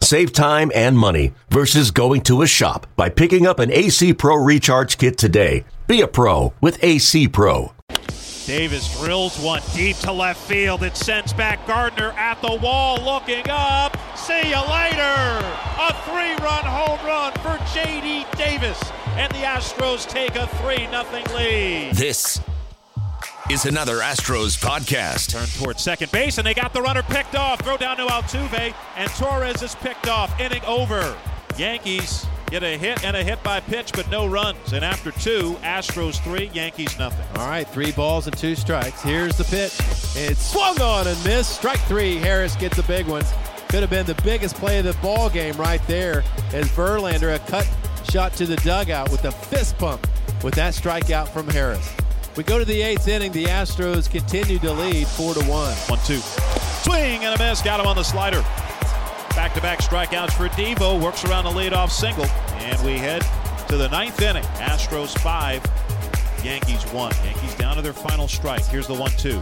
Save time and money versus going to a shop by picking up an AC Pro Recharge Kit today. Be a pro with AC Pro. Davis drills one deep to left field. It sends back Gardner at the wall, looking up. See you later. A three run home run for J.D. Davis. And the Astros take a 3 0 lead. This is another Astros podcast. Turn towards second base, and they got the runner picked off. Throw down to Altuve, and Torres is picked off. Inning over. Yankees get a hit and a hit by pitch, but no runs. And after two, Astros three, Yankees nothing. All right, three balls and two strikes. Here's the pitch. It's swung on and missed. Strike three. Harris gets the big one. Could have been the biggest play of the ball game right there as Verlander a cut shot to the dugout with a fist pump with that strikeout from Harris. We go to the eighth inning. The Astros continue to lead four to one. One two, swing and a miss. Got him on the slider. Back-to-back strikeouts for Devo. Works around the leadoff single. And we head to the ninth inning. Astros five, Yankees one. Yankees down to their final strike. Here's the one-two.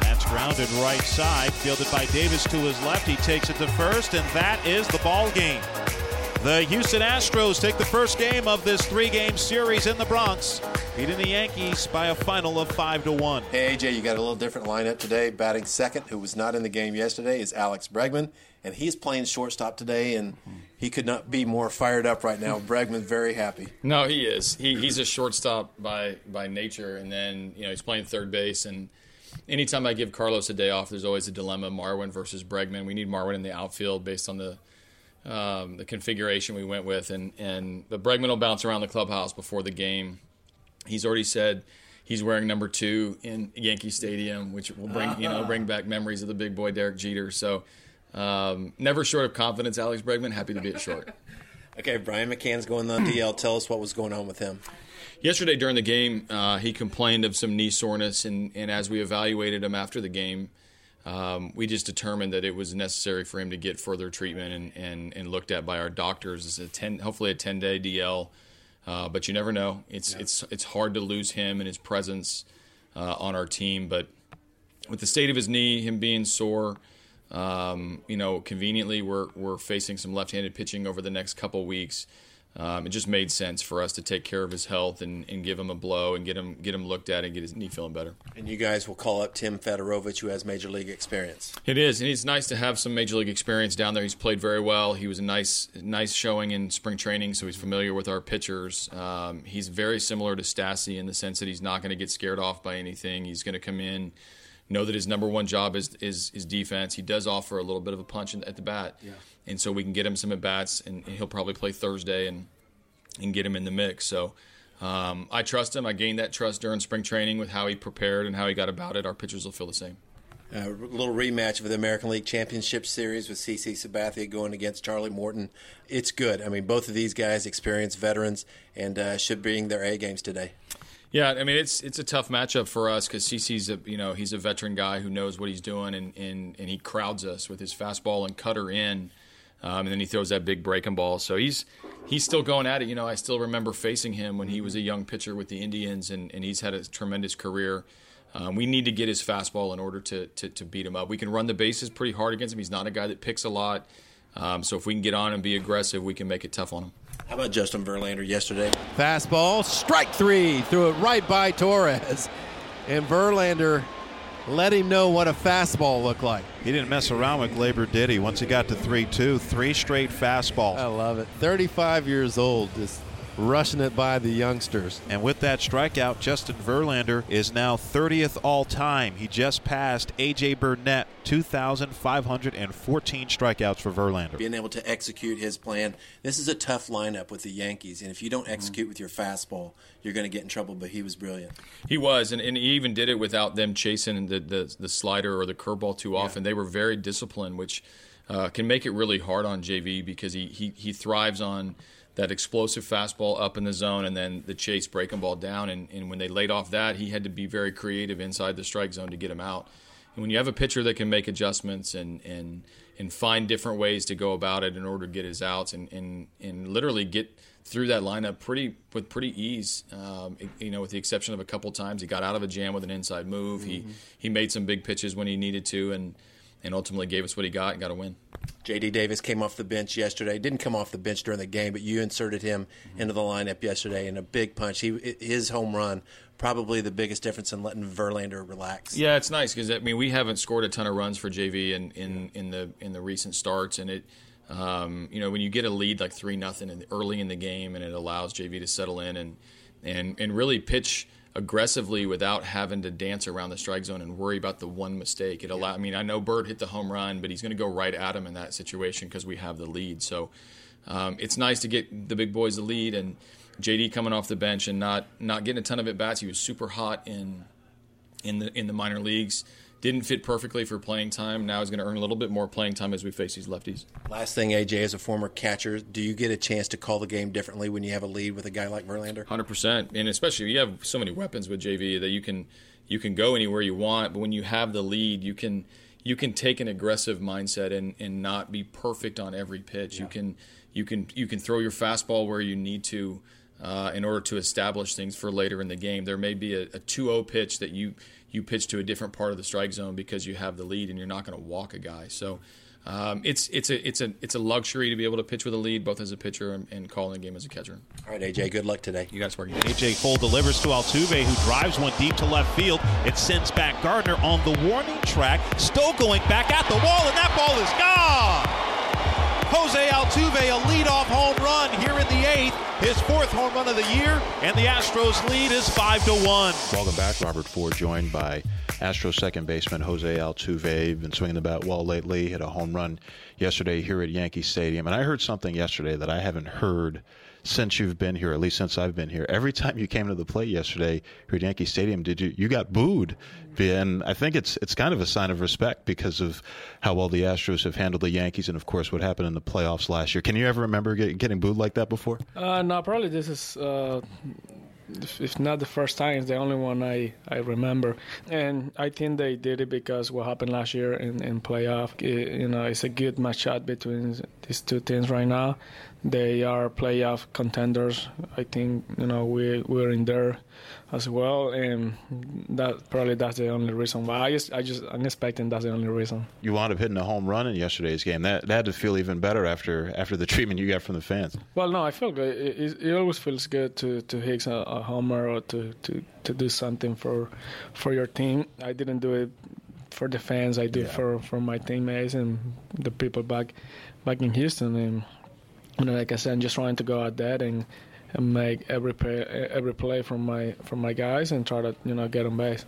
That's grounded right side, fielded by Davis to his left. He takes it to first, and that is the ball game. The Houston Astros take the first game of this three-game series in the Bronx, beating the Yankees by a final of five to one. Hey AJ, you got a little different lineup today. Batting second, who was not in the game yesterday, is Alex Bregman, and he's playing shortstop today, and he could not be more fired up right now. Bregman very happy. No, he is. He, he's a shortstop by by nature, and then you know he's playing third base. And anytime I give Carlos a day off, there's always a dilemma: Marwin versus Bregman. We need Marwin in the outfield based on the um, the configuration we went with, and and the Bregman will bounce around the clubhouse before the game. He's already said he's wearing number two in Yankee Stadium, which will bring you know bring back memories of the big boy Derek Jeter. So um, never short of confidence, Alex Bregman. Happy to be it short. Okay, Brian McCann's going on DL. Tell us what was going on with him. Yesterday during the game, uh, he complained of some knee soreness, and, and as we evaluated him after the game, um, we just determined that it was necessary for him to get further treatment and, and, and looked at by our doctors. It's a 10, hopefully a 10 day DL, uh, but you never know. It's, yeah. it's, it's hard to lose him and his presence uh, on our team. But with the state of his knee, him being sore, um, you know, conveniently, we're, we're facing some left handed pitching over the next couple weeks. Um, it just made sense for us to take care of his health and, and give him a blow and get him get him looked at and get his knee feeling better. And you guys will call up Tim Federowicz, who has major league experience. It is, and it's nice to have some major league experience down there. He's played very well. He was a nice nice showing in spring training, so he's familiar with our pitchers. Um, he's very similar to Stassi in the sense that he's not going to get scared off by anything. He's going to come in know that his number one job is is, is defense. He does offer a little bit of a punch at the bat, yeah. and so we can get him some at bats, and, and, he'll probably play Thursday and and get him in the mix. So. Um, I trust him. I gained that trust during spring training with how he prepared and how he got about it. Our pitchers will feel the same. A little rematch of the American League Championship Series with CC Sabathia going against Charlie Morton. It's good. I mean, both of these guys, experienced veterans, and uh, should bring their A games today. Yeah, I mean it's it's a tough matchup for us because CC's a you know he's a veteran guy who knows what he's doing and and, and he crowds us with his fastball and cutter in, um, and then he throws that big breaking ball. So he's he's still going at it. You know, I still remember facing him when he was a young pitcher with the Indians, and, and he's had a tremendous career. Um, we need to get his fastball in order to, to, to beat him up. We can run the bases pretty hard against him. He's not a guy that picks a lot. Um, so if we can get on and be aggressive, we can make it tough on him. How about Justin Verlander yesterday? Fastball, strike three, threw it right by Torres. And Verlander let him know what a fastball looked like. He didn't mess around with Gleyber, did he? Once he got to 3 2, three straight fastballs. I love it. 35 years old, just rushing it by the youngsters. And with that strikeout, Justin Verlander is now 30th all time. He just passed A.J. Burnett, 2,514 strikeouts for Verlander. Being able to execute his plan. This is a tough lineup with the Yankees, and if you don't execute mm-hmm. with your fastball, you're going to get in trouble. But he was brilliant. He was, and, and he even did it without them chasing the, the, the slider or the curveball too often. Yeah. They were very disciplined, which uh, can make it really hard on JV because he, he, he thrives on – that explosive fastball up in the zone and then the chase breaking ball down. And, and when they laid off that, he had to be very creative inside the strike zone to get him out. And when you have a pitcher that can make adjustments and, and, and find different ways to go about it in order to get his outs and, and, and literally get through that lineup pretty with pretty ease, um, you know, with the exception of a couple times he got out of a jam with an inside move. Mm-hmm. He he made some big pitches when he needed to, and and ultimately gave us what he got and got a win. J.D. Davis came off the bench yesterday. Didn't come off the bench during the game, but you inserted him mm-hmm. into the lineup yesterday in a big punch. He his home run probably the biggest difference in letting Verlander relax. Yeah, it's nice because I mean we haven't scored a ton of runs for JV in, in, in the in the recent starts, and it um, you know when you get a lead like three nothing early in the game, and it allows JV to settle in and and and really pitch aggressively without having to dance around the strike zone and worry about the one mistake. It allow. I mean, I know Bird hit the home run, but he's going to go right at him in that situation because we have the lead. So um, it's nice to get the big boys the lead and JD coming off the bench and not not getting a ton of at bats. He was super hot in in the in the minor leagues didn't fit perfectly for playing time. Now he's going to earn a little bit more playing time as we face these lefties. Last thing, AJ, as a former catcher, do you get a chance to call the game differently when you have a lead with a guy like Verlander? Hundred percent, and especially you have so many weapons with JV that you can you can go anywhere you want. But when you have the lead, you can you can take an aggressive mindset and, and not be perfect on every pitch. Yeah. You can you can you can throw your fastball where you need to. Uh, in order to establish things for later in the game, there may be a, a 2-0 pitch that you you pitch to a different part of the strike zone because you have the lead and you're not going to walk a guy. So um, it's it's a it's a it's a luxury to be able to pitch with a lead, both as a pitcher and, and calling a game as a catcher. All right, AJ, good luck today. You guys work. AJ Cole delivers to Altuve, who drives one deep to left field. It sends back Gardner on the warning track. Still going back at the wall, and that ball is gone. Jose Altuve, a leadoff home run here in the eighth, his fourth home run of the year, and the Astros lead is five to one. Welcome back, Robert Ford, joined by Astros second baseman Jose Altuve. Been swinging the bat well lately. Hit a home run yesterday here at Yankee Stadium, and I heard something yesterday that I haven't heard since you've been here, at least since I've been here. Every time you came to the plate yesterday here at Yankee Stadium, did you you got booed? And I think it's it's kind of a sign of respect because of how well the Astros have handled the Yankees, and of course what happened in the playoffs last year. Can you ever remember get, getting booed like that before? Uh, no, probably this is. Uh if not the first time, it's the only one I, I remember. And I think they did it because what happened last year in, in playoff, it, you know, it's a good matchup between these two teams right now. They are playoff contenders. I think you know we we're in there as well, and that probably that's the only reason why. I just I just I'm expecting that's the only reason. You wound up hitting a home run in yesterday's game. That, that had to feel even better after after the treatment you got from the fans. Well, no, I feel good. It, it, it always feels good to to hit a, a homer or to, to to do something for for your team. I didn't do it for the fans. I do yeah. for for my teammates and the people back back in Houston and know, like I said, I'm just trying to go out there and, and make every play, every play from my from my guys and try to you know get on base.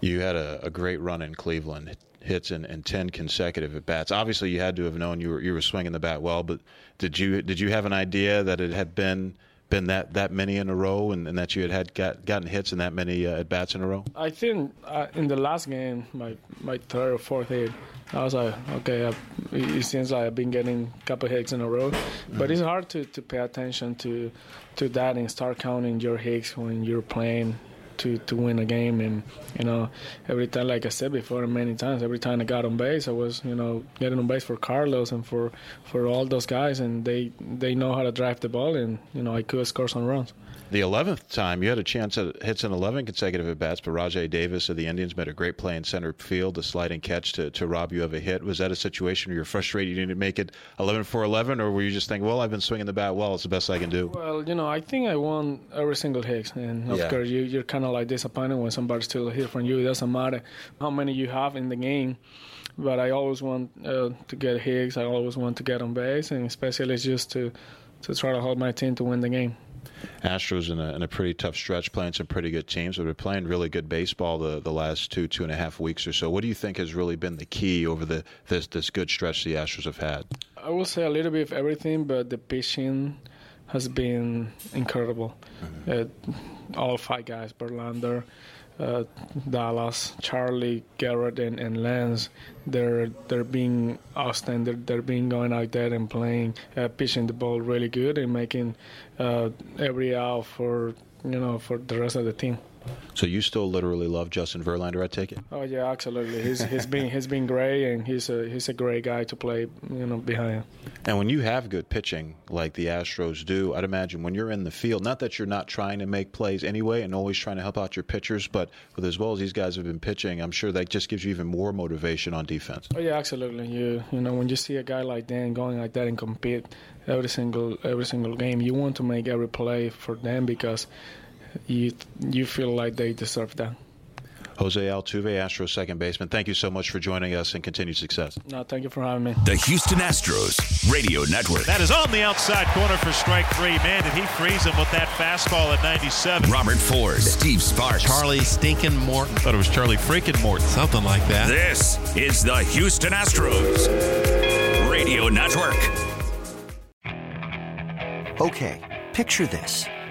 You had a, a great run in Cleveland, hits and, in ten consecutive at bats. Obviously, you had to have known you were you were swinging the bat well, but did you did you have an idea that it had been been that, that many in a row, and, and that you had, had got, gotten hits in that many uh, at bats in a row? I think uh, in the last game, my my third or fourth hit, I was like, okay, I, it seems like I've been getting a couple hits in a row, mm-hmm. but it's hard to, to pay attention to to that and start counting your hits when you're playing to, to win a game. And, you know, every time, like I said before, many times, every time I got on base, I was, you know, getting on base for Carlos and for, for all those guys. And they, they know how to drive the ball, and, you know, I could score some runs. The 11th time, you had a chance at hits in 11 consecutive at bats, but Rajai Davis of the Indians made a great play in center field, a sliding catch to, to rob you of a hit. Was that a situation where you're frustrated you didn't make it 11 for 11, or were you just thinking, well, I've been swinging the bat well, it's the best I can do? Well, you know, I think I won every single hit, and of yeah. course, you, you're kind of like disappointed when somebody's still hit from you. It doesn't matter how many you have in the game but I always want uh, to get hits. I always want to get on base, and especially just to to try to hold my team to win the game. Astros in a, in a pretty tough stretch, playing some pretty good teams, but they're playing really good baseball the, the last two two and a half weeks or so. What do you think has really been the key over the this this good stretch the Astros have had? I will say a little bit of everything, but the pitching has been incredible. Mm-hmm. Uh, all five guys, Verlander, uh, Dallas, Charlie, Gerrit, and, and Lance, they're they're being outstanding. They're, they're being going out there and playing, uh, pitching the ball really good and making uh, every out for you know for the rest of the team. So you still literally love Justin Verlander, I take it? Oh yeah, absolutely. He's he's been he's been great, and he's a he's a great guy to play, you know, behind. And when you have good pitching like the Astros do, I'd imagine when you're in the field, not that you're not trying to make plays anyway and always trying to help out your pitchers, but with as well as these guys have been pitching, I'm sure that just gives you even more motivation on defense. Oh yeah, absolutely. You you know when you see a guy like Dan going like that and compete every single every single game, you want to make every play for them because you you feel like they deserve that. Jose Altuve, Astros second baseman. Thank you so much for joining us and continued success. No, thank you for having me. The Houston Astros Radio Network. That is on the outside corner for strike three. Man, did he freeze him with that fastball at 97. Robert Ford, Steve Sparks. Charlie Stinkin' Morton. Thought it was Charlie freaking Morton. Something like that. This is the Houston Astros Radio Network. Okay, picture this.